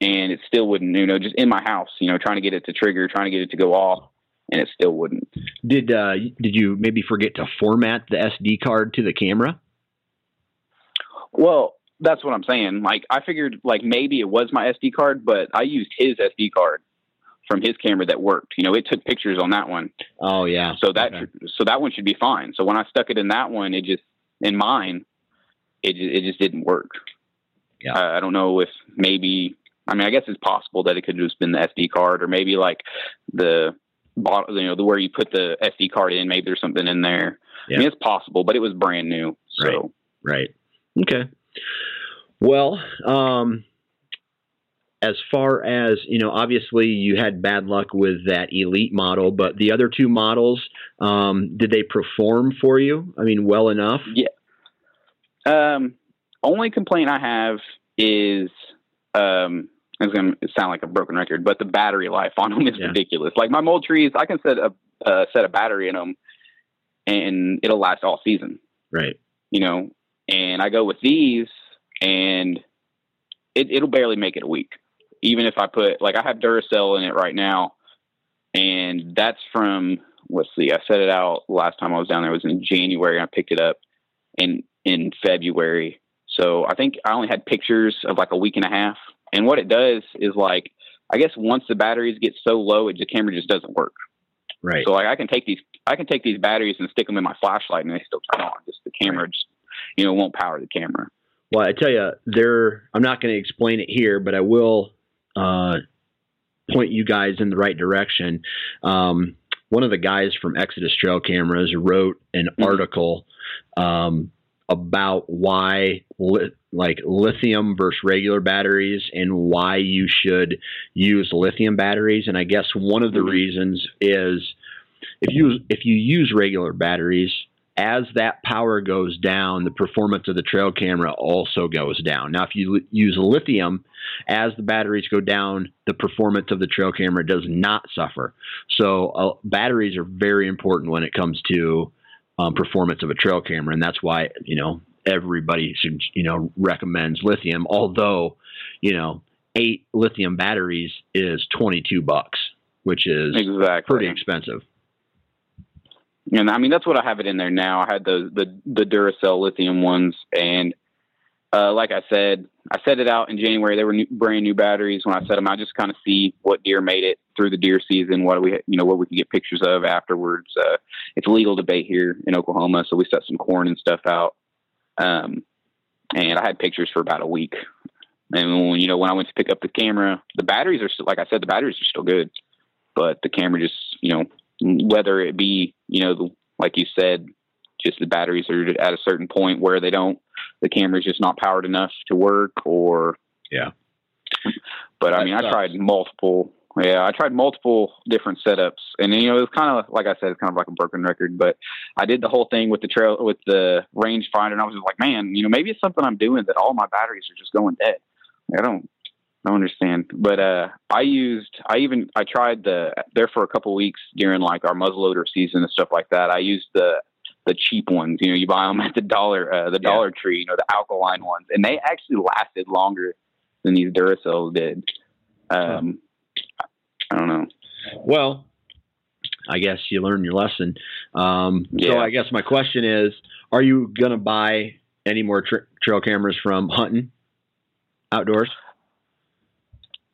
and it still wouldn't. You know, just in my house, you know, trying to get it to trigger, trying to get it to go off, and it still wouldn't. Did uh, did you maybe forget to format the SD card to the camera? Well, that's what I'm saying. Like I figured like maybe it was my SD card, but I used his SD card from his camera that worked. You know, it took pictures on that one. Oh yeah. So that Okay. so that one should be fine. So when I stuck it in that one, it just in mine, it it just didn't work. Yeah. I, I don't know if maybe. I mean, I guess it's possible that it could have just been the SD card, or maybe like the bottle, you know, the where you put the SD card in. Maybe there's something in there. Yeah. I mean, it's possible, but it was brand new. So Right. Okay. Well, um, as far as you know, obviously you had bad luck with that elite model, but the other two models, um, did they perform for you? I mean, well enough. Yeah. Um, only complaint I have is um, it's going to sound like a broken record, but the battery life on them is Yeah. ridiculous. Like my Moultries, I can set a uh, set a battery in them, and it'll last all season. Right. You know, and I go with these, and it, it'll barely make it a week. Even if I put like I have Duracell in it right now, and that's from let's see, I set it out last time I was down there was in January. I picked it up in in February. So I think I only had pictures of like a week and a half. And what it does is like I guess once the batteries get so low, it, the camera just doesn't work. Right. So like I can take these I can take these batteries and stick them in my flashlight and they still turn on. Just the camera just you know won't power the camera. Well, I tell you, there. I'm not going to explain it here, but I will uh, point you guys in the right direction. Um, one of the guys from Exodus Trail Cameras wrote an Mhm. article um, about why, li- like lithium versus regular batteries, and why you should use lithium batteries. And I guess one of the Mhm. reasons is if you if you use regular batteries, as that power goes down, the performance of the trail camera also goes down. Now, if you li- use lithium, as the batteries go down, the performance of the trail camera does not suffer. So, uh, batteries are very important when it comes to um, performance of a trail camera, and that's why you know everybody should you know recommends lithium. Although, you know, eight lithium batteries is twenty two bucks, which is Exactly. pretty expensive. And I mean that's what I have it in there now. I had the the the Duracell lithium ones, and uh, like I said, I set it out in January. They were new, brand new batteries when I set them I just kind of see what deer made it through the deer season. What we you know what we could get pictures of afterwards. Uh, it's legal to bait here in Oklahoma, so we set some corn and stuff out. Um, and I had pictures for about a week. And when, you know when I went to pick up the camera, the batteries are still like I said, the batteries are still good, but the camera just you know whether it be you know the, like you said just the batteries are at a certain point where they don't the camera's just not powered enough to work or Yeah. but i mean sucks. i tried multiple yeah i tried multiple different setups and you know it was kind of like i said it's kind of like a broken record but i did the whole thing with the trail with the range finder and i was just like man you know maybe it's something i'm doing that all my batteries are just going dead i don't I don't understand, but uh, I used. I even I tried the there for a couple weeks during like our muzzleloader season and stuff like that. I used the the cheap ones. You know, you buy them at the dollar uh, the Yeah. Dollar Tree. You know, the alkaline ones, and they actually lasted longer than these Duracells did. Um, I don't know. Well, I guess you learned your lesson. Um, So I guess my question is: Are you gonna buy any more tra- trail cameras from Hunting Outdoors?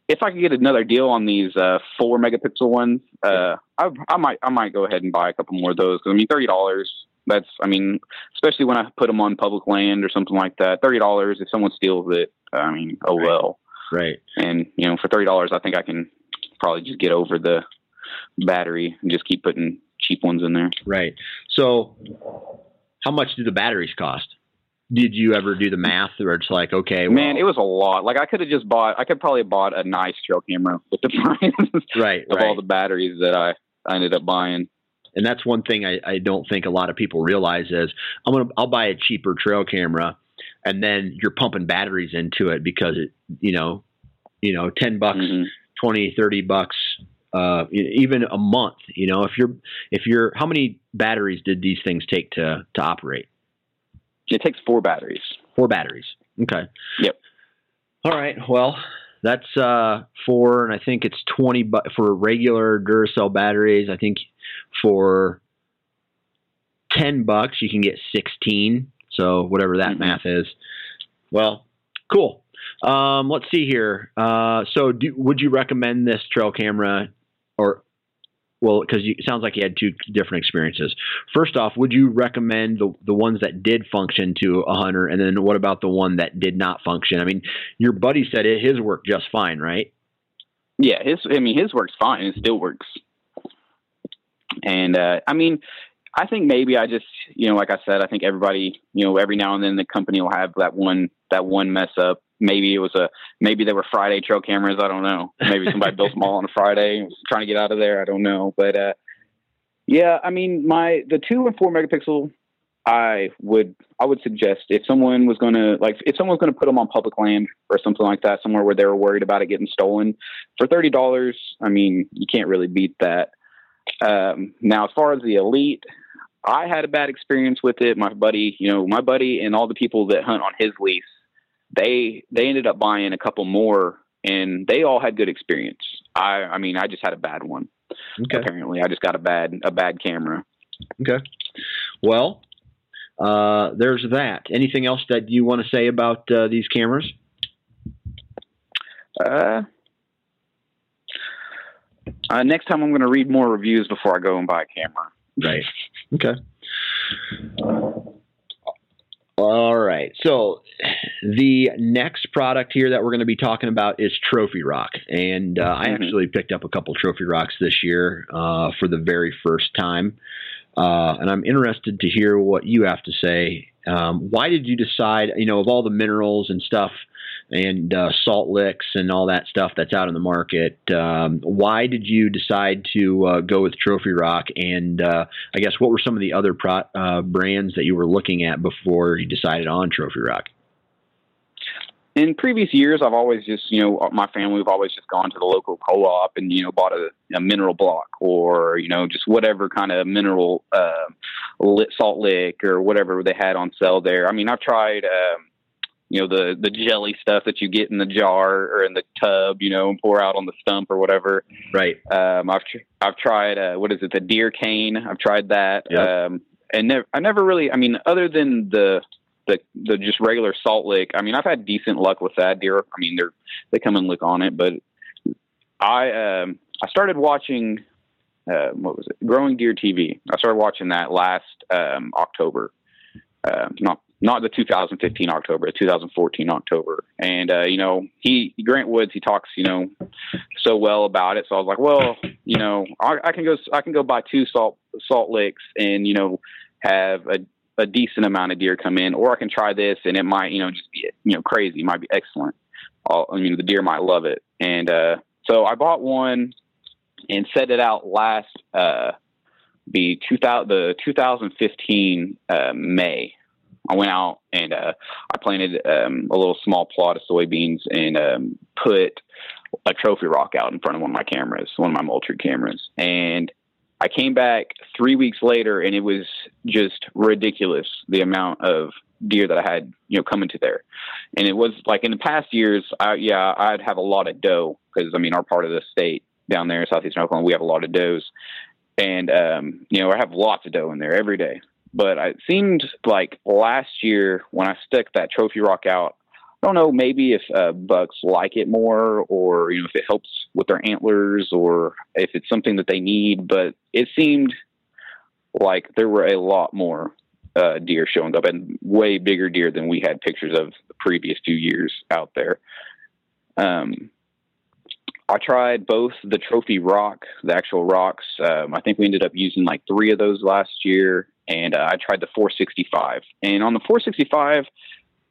If I could get another deal on these uh, four megapixel ones, uh, I, I might I might go ahead and buy a couple more of those. Cause, I mean, thirty dollars. That's I mean, especially when I put them on public land or something like that. Thirty dollars. If someone steals it, I mean, oh Right. well. Right. And you know, for thirty dollars, I think I can probably just get over the battery and just keep putting cheap ones in there. Right. So, how much do the batteries cost? Did you ever do the math, or it's like, okay, well, Man, it was a lot. Like I could have just bought. I could probably have bought a nice trail camera with the price right, of right. all the batteries that I, I ended up buying. and that's one thing I, I don't think a lot of people realize is I'm gonna I'll buy a cheaper trail camera, and then you're pumping batteries into it because it you know you know ten bucks, Mhm. twenty, thirty bucks, uh, even a month. You know if you're if you're how many batteries did these things take to to operate? It takes four batteries. Four batteries. Okay. Yep. All right. Well, that's uh four, and I think it's twenty. But for regular Duracell batteries, I think for ten bucks you can get sixteen. So whatever that Mhm. math is. Well, cool. Um, let's see here. Uh, so, do, would you recommend this trail camera, or well, because it sounds like you had two different experiences. First off, would you recommend the the ones that did function to a hunter, and then what about the one that did not function? I mean, your buddy said it, his worked just fine, right? Yeah, his. I mean, his works fine. It still works. And uh, I mean, I think maybe I just, you know, like I said, I think everybody, you know, every now and then the company will have that one that one mess up. Maybe it was a maybe they were Friday trail cameras. I don't know. Maybe somebody built them all on a Friday, trying to get out of there. I don't know. But uh, yeah, I mean, my the two and four megapixel, I would I would suggest if someone was going to like if someone's going to put them on public land or something like that, somewhere where they were worried about it getting stolen for thirty dollars. I mean, you can't really beat that. Um, now, as far as the elite, I had a bad experience with it. My buddy, you know, my buddy and all the people that hunt on his lease, they they ended up buying a couple more, and they all had good experience. I I mean, I just had a bad one. Okay. Apparently, I just got a bad a bad camera. Okay. Well, uh, there's that. Anything else that you want to say about uh, these cameras? Uh, uh, next time, I'm going to read more reviews before I go and buy a camera. Right. Okay. All right. So the next product here that we're going to be talking about is Trophy Rock, and uh, I Mhm. actually picked up a couple Trophy Rocks this year uh, for the very first time, uh, and I'm interested to hear what you have to say. Um, why did you decide? You know, of all the minerals and stuff, and uh, salt licks and all that stuff that's out in the market, um, why did you decide to uh, go with Trophy Rock? And uh, I guess what were some of the other pro- uh, brands that you were looking at before you decided on Trophy Rock? in previous years, I've always just, you know, my family, we've always just gone to the local co-op and, you know, bought a, a mineral block or, you know, just whatever kind of mineral, uh, salt lick or whatever they had on sale there. I mean, I've tried, um, you know, the, the jelly stuff that you get in the jar or in the tub, you know, and pour out on the stump or whatever. Right. Um, I've, tr- I've tried, uh, what is it? The deer cane. I've tried that. Yep. Um, and never, I never really, I mean, other than the, the the just regular salt lick. I mean, I've had decent luck with that deer. I mean, they're they come and lick on it, but I um I started watching uh, what was it? Growing Deer TV. I started watching that last um, October. Uh, not not the 2015 October, the 2014 October. And uh, you know, he Grant Woods, he talks, you know, so well about it. So I was like, well, you know, I, I can go I can go buy two salt salt licks and you know have a a decent amount of deer come in, or I can try this and it might, you know, just be, you know, crazy. It might be excellent. I'll, I mean, the deer might love it. And, uh, so I bought one and set it out last, uh, be 2000, the 2015, uh, May. I went out and, uh, I planted, um, a little small plot of soybeans and, um, put a trophy rock out in front of one of my cameras, one of my Moultrie cameras. And, I came back three weeks later and it was just ridiculous the amount of deer that I had, you know, coming to there. And it was like in the past years, I, yeah, I'd have a lot of doe because I mean, our part of the state down there in southeastern Oklahoma, we have a lot of does. And, um, you know, I have lots of doe in there every day. But it seemed like last year when I stuck that trophy rock out, I don't know, maybe if uh, bucks like it more or, you know, if it helps with their antlers or if it's something that they need, but it seemed like there were a lot more uh, deer showing up and way bigger deer than we had pictures of the previous two years out there. Um, I tried both the trophy rock, the actual rocks. Um, I think we ended up using like three of those last year, and uh, I tried the 465. And on the 465,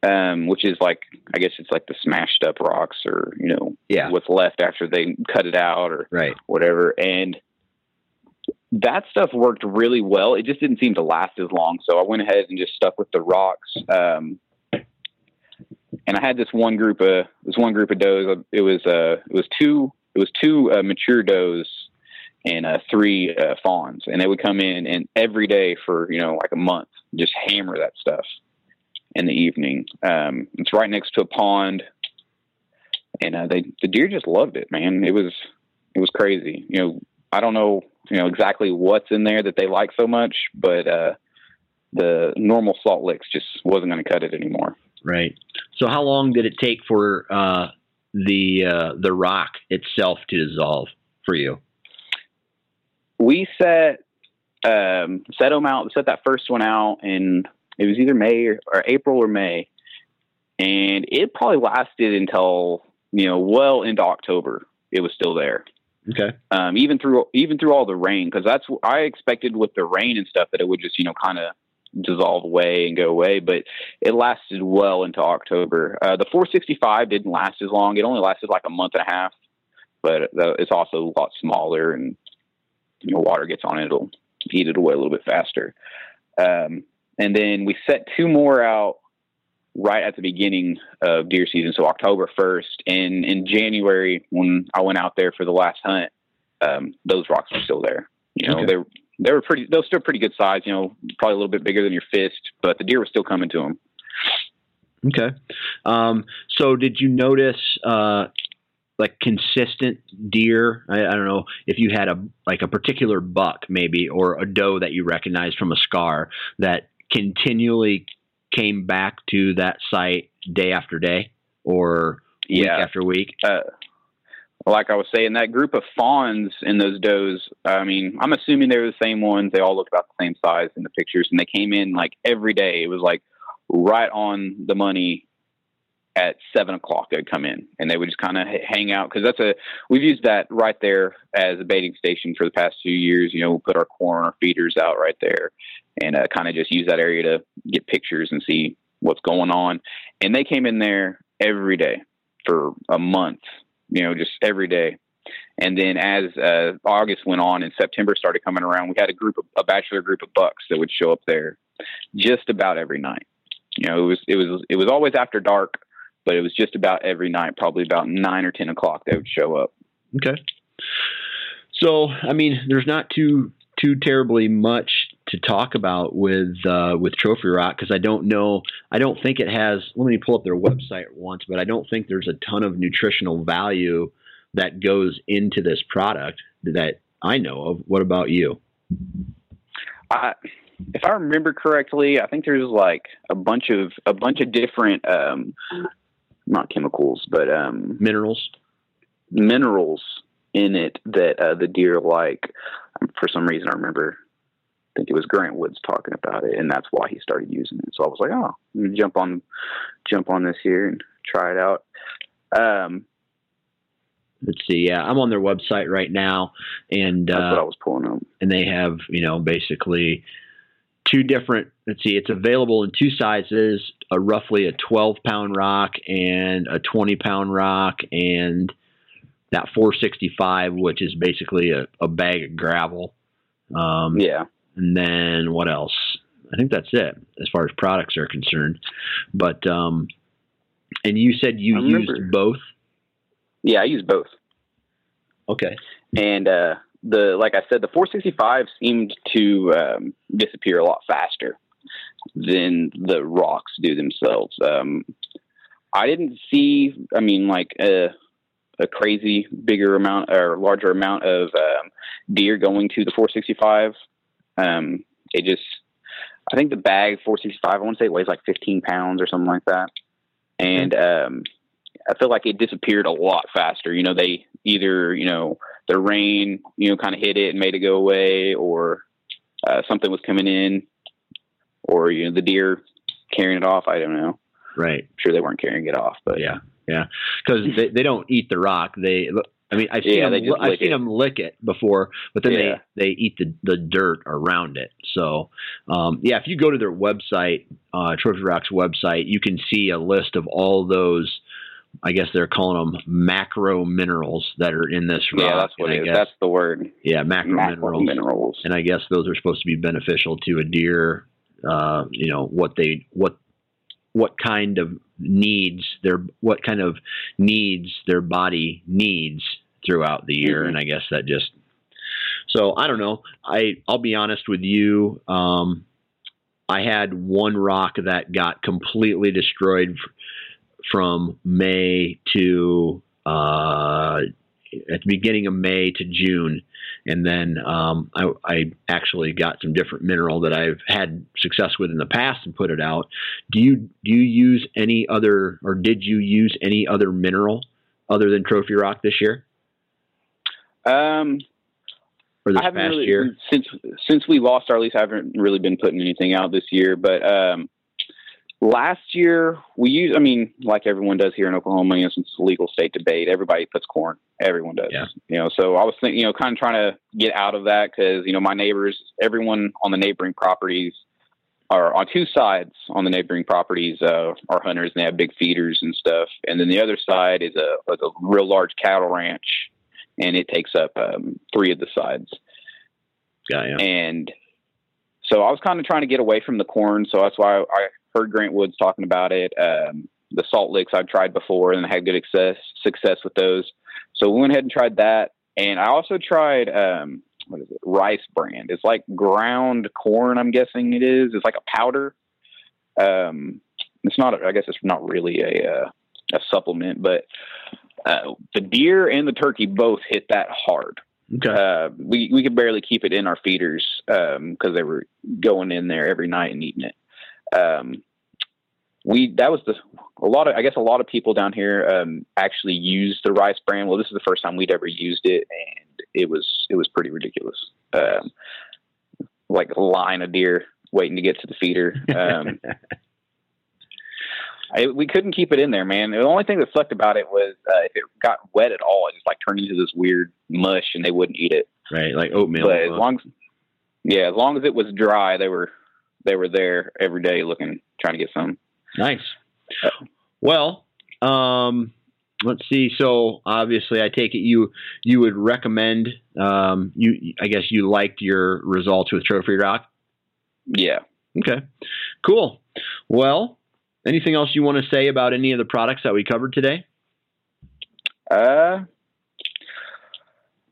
um, which is like I guess it's like the smashed up rocks or you know Yeah. what's left after they cut it out or Right. whatever. And that stuff worked really well. It just didn't seem to last as long. So I went ahead and just stuck with the rocks. Um, and I had this one group of this one group of does. It was uh, it was two it was two uh, mature does and uh, three uh, fawns, and they would come in and every day for you know like a month, just hammer that stuff in the evening. Um, it's right next to a pond, and uh, they the deer just loved it, man. It was it was crazy. You know, I don't know you know exactly what's in there that they like so much, but uh, the normal salt licks just wasn't going to cut it anymore. Right. So how long did it take for uh, the uh, the rock itself to dissolve for you? we set um, set them out, set that first one out, and it was either May or, or April or May, and it probably lasted until you know well into October. It was still there. Okay. Um, even through even through all the rain, because that's I expected with the rain and stuff that it would just you know kind of dissolve away and go away, but it lasted well into October. Uh, the 465 didn't last as long; it only lasted like a month and a half. But it's also a lot smaller, and you know, water gets on it, it'll heat it away a little bit faster. Um, and then we set two more out right at the beginning of deer season, so October 1st. And in January, when I went out there for the last hunt, um, those rocks are still there. You know, okay. they're they were pretty. They were still pretty good size. You know, probably a little bit bigger than your fist, but the deer was still coming to them. Okay. Um, so, did you notice uh, like consistent deer? I, I, don't know if you had a like a particular buck, maybe, or a doe that you recognized from a scar that continually came back to that site day after day or week yeah. after week? Uh, like I was saying, that group of fawns in those does, I mean, I'm assuming they were the same ones. They all looked about the same size in the pictures, and they came in like every day. It was like right on the money at seven o'clock. They'd come in and they would just kind of hang out because that's a we've used that right there as a baiting station for the past few years. You know, we'll put our corn, our feeders out right there, and uh, kind of just use that area to get pictures and see what's going on. And they came in there every day for a month, you know, just every day. And then as uh, August went on and September started coming around, we had a group of a bachelor group of bucks that would show up there just about every night. You know, it was it was it was always after dark, but it was just about every night, probably about nine or ten o'clock they would show up. Okay. So I mean, there's not too too terribly much to talk about with uh, with Trophy Rock because I don't know. I don't think it has. Let me pull up their website once, but I don't think there's a ton of nutritional value that goes into this product that I know of. What about you? I, if I remember correctly, I think there's like a bunch of a bunch of different, um, not chemicals, but um, minerals, minerals in it that uh, the deer like. For some reason, I remember think it was Grant Woods talking about it, and that's why he started using it. So I was like, oh, jump on, jump on this here and try it out. Um, Let's see. Yeah, I'm on their website right now, and that's uh, what I was pulling up. And they have, you know, basically two different. Let's see. It's available in two sizes: a roughly a 12 pound rock and a 20 pound rock, and that 465, which is basically a, a bag of gravel. Um, yeah. And then what else? I think that's it as far as products are concerned. But um, and you said you used both. Yeah, I use both. Okay. And uh, the like I said, the 465 seemed to um, disappear a lot faster than the rocks do themselves. Um, I didn't see. I mean, like a, a crazy bigger amount or larger amount of um, deer going to the 465 um, it just, I think the bag 465, I want to say it weighs like 15 pounds or something like that. And, um, I feel like it disappeared a lot faster. You know, they either, you know, the rain, you know, kind of hit it and made it go away or, uh, something was coming in or, you know, the deer carrying it off. I don't know. Right. I'm sure they weren't carrying it off, but yeah, yeah. Cause they, they don't eat the rock. They, I mean, I've seen, yeah, them, I've seen them lick it before, but then yeah. they, they eat the, the dirt around it. So, um, yeah, if you go to their website, uh, Trophy Rock's website, you can see a list of all those. I guess they're calling them macro minerals that are in this rock. Yeah, that's what it is. Guess, that's the word. Yeah, macro, macro minerals. minerals. And I guess those are supposed to be beneficial to a deer. Uh, you know what they what what kind of needs their what kind of needs their body needs throughout the year. Mm-hmm. and i guess that just so i don't know. I i'll be honest with you. Um, i had one rock that got completely destroyed f- from may to uh, at the beginning of May to June, and then um, I, I, actually got some different mineral that I've had success with in the past and put it out. Do you do you use any other, or did you use any other mineral other than Trophy Rock this year? Um, for this I haven't past really, year? Since since we lost our lease, I haven't really been putting anything out this year. But um, last year we used. I mean, like everyone does here in Oklahoma, you know, since it's a legal state debate, everybody puts corn. Everyone does. Yeah. You know, so I was thinking, you know, kind of trying to get out of that because you know my neighbors, everyone on the neighboring properties. Are on two sides on the neighboring properties uh, are hunters and they have big feeders and stuff, and then the other side is a, like a real large cattle ranch, and it takes up um, three of the sides. Yeah, yeah. And so I was kind of trying to get away from the corn. So that's why I heard Grant Woods talking about it. Um, the salt licks I've tried before and I had good success success with those. So we went ahead and tried that. And I also tried um, what is it? Rice bran. It's like ground corn. I'm guessing it is. It's like a powder. Um, it's not. I guess it's not really a uh, a supplement, but uh, the deer and the turkey both hit that hard Okay. uh, we we could barely keep it in our feeders because they were going in there every night and eating it. Um, we that was the a lot of I guess a lot of people down here um, actually use the rice bran. Well, this is the first time we'd ever used it, and it was it was pretty ridiculous. Um, like a line of deer waiting to get to the feeder. Um, I, we couldn't keep it in there, man. The only thing that sucked about it was uh, if it got wet at all, it just like turned into this weird mush, and they wouldn't eat it. right, like oatmeal. But as long as yeah, as long as it was dry, they were they were there every day looking, trying to get some. Nice. Well, um, let's see. So obviously, I take it you you would recommend. Um, you I guess you liked your results with Trophy Rock. Yeah. Okay, cool. Well, anything else you want to say about any of the products that we covered today? Uh,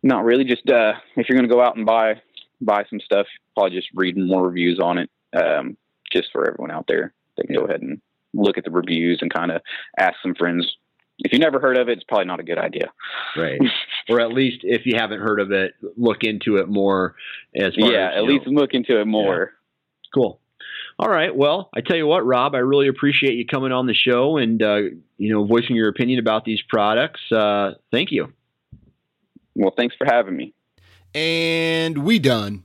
not really. Just uh, if you're going to go out and buy buy some stuff, probably just reading more reviews on it. Um, just for everyone out there, they can go ahead and look at the reviews and kind of ask some friends. If you never heard of it, it's probably not a good idea. Right. or at least if you haven't heard of it, look into it more. As far yeah, as, at you least know. look into it more. Cool. All right. Well, I tell you what, Rob, I really appreciate you coming on the show and uh, you know voicing your opinion about these products. Uh, thank you. Well, thanks for having me. And we done.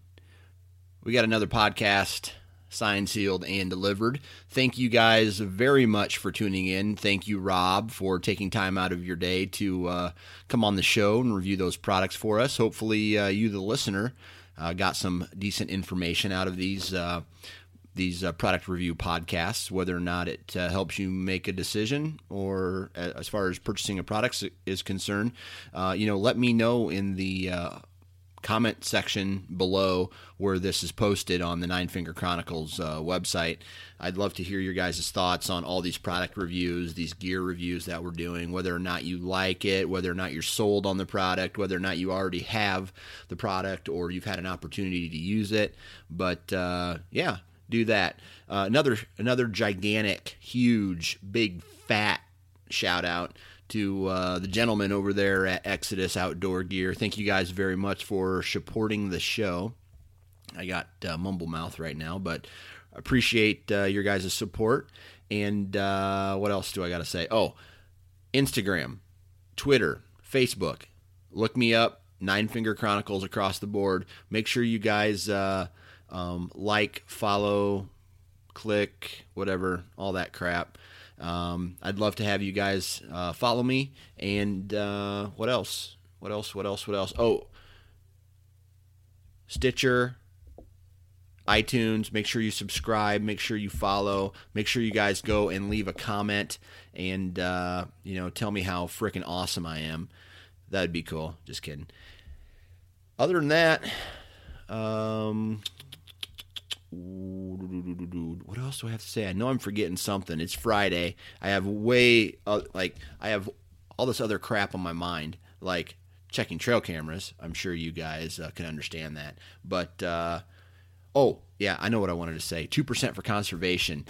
We got another podcast signed, sealed, and delivered. Thank you guys very much for tuning in. Thank you, Rob, for taking time out of your day to uh, come on the show and review those products for us. Hopefully, uh, you, the listener, uh, got some decent information out of these. Uh, these uh, product review podcasts, whether or not it uh, helps you make a decision or as far as purchasing a product is concerned, you know, let me know in the comment section below where this is posted on the Nine Finger Chronicles uh, website. I'd love to hear your guys' thoughts on all these product reviews, these gear reviews that we're doing, whether or not you like it, whether or not you're sold on the product, whether or not you already have the product or you've had an opportunity to use it. But uh, yeah, do that. Uh, another another gigantic, huge, big, fat shout out to uh, the gentleman over there at Exodus Outdoor Gear. Thank you guys very much for supporting the show. I got uh, mumble mouth right now, but appreciate uh, your guys' support. And uh, what else do I got to say? Oh, Instagram, Twitter, Facebook. Look me up. Nine Finger Chronicles across the board. Make sure you guys uh, um, like, follow, click, whatever, all that crap. Um, I'd love to have you guys uh, follow me. And uh, what else? What else? What else? What else? Oh, Stitcher, iTunes. Make sure you subscribe. Make sure you follow. Make sure you guys go and leave a comment and uh, you know tell me how freaking awesome I am. That'd be cool. Just kidding. Other than that, um, what else do I have to say? I know I'm forgetting something. It's Friday. I have way uh, like I have all this other crap on my mind, like checking trail cameras. I'm sure you guys uh, can understand that. But uh, oh yeah, I know what I wanted to say. Two percent for conservation.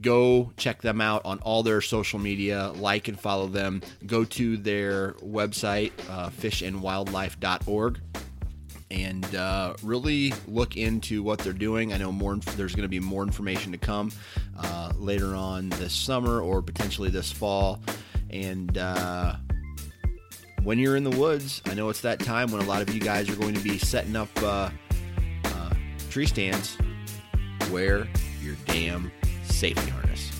Go check them out on all their social media. Like and follow them. Go to their website, uh, fishandwildlife.org and uh, really look into what they're doing. I know more. There's going to be more information to come uh, later on this summer or potentially this fall, and uh, when you're in the woods, I know it's that time when a lot of you guys are going to be setting up uh, uh, tree stands. Wear your damn safety harness.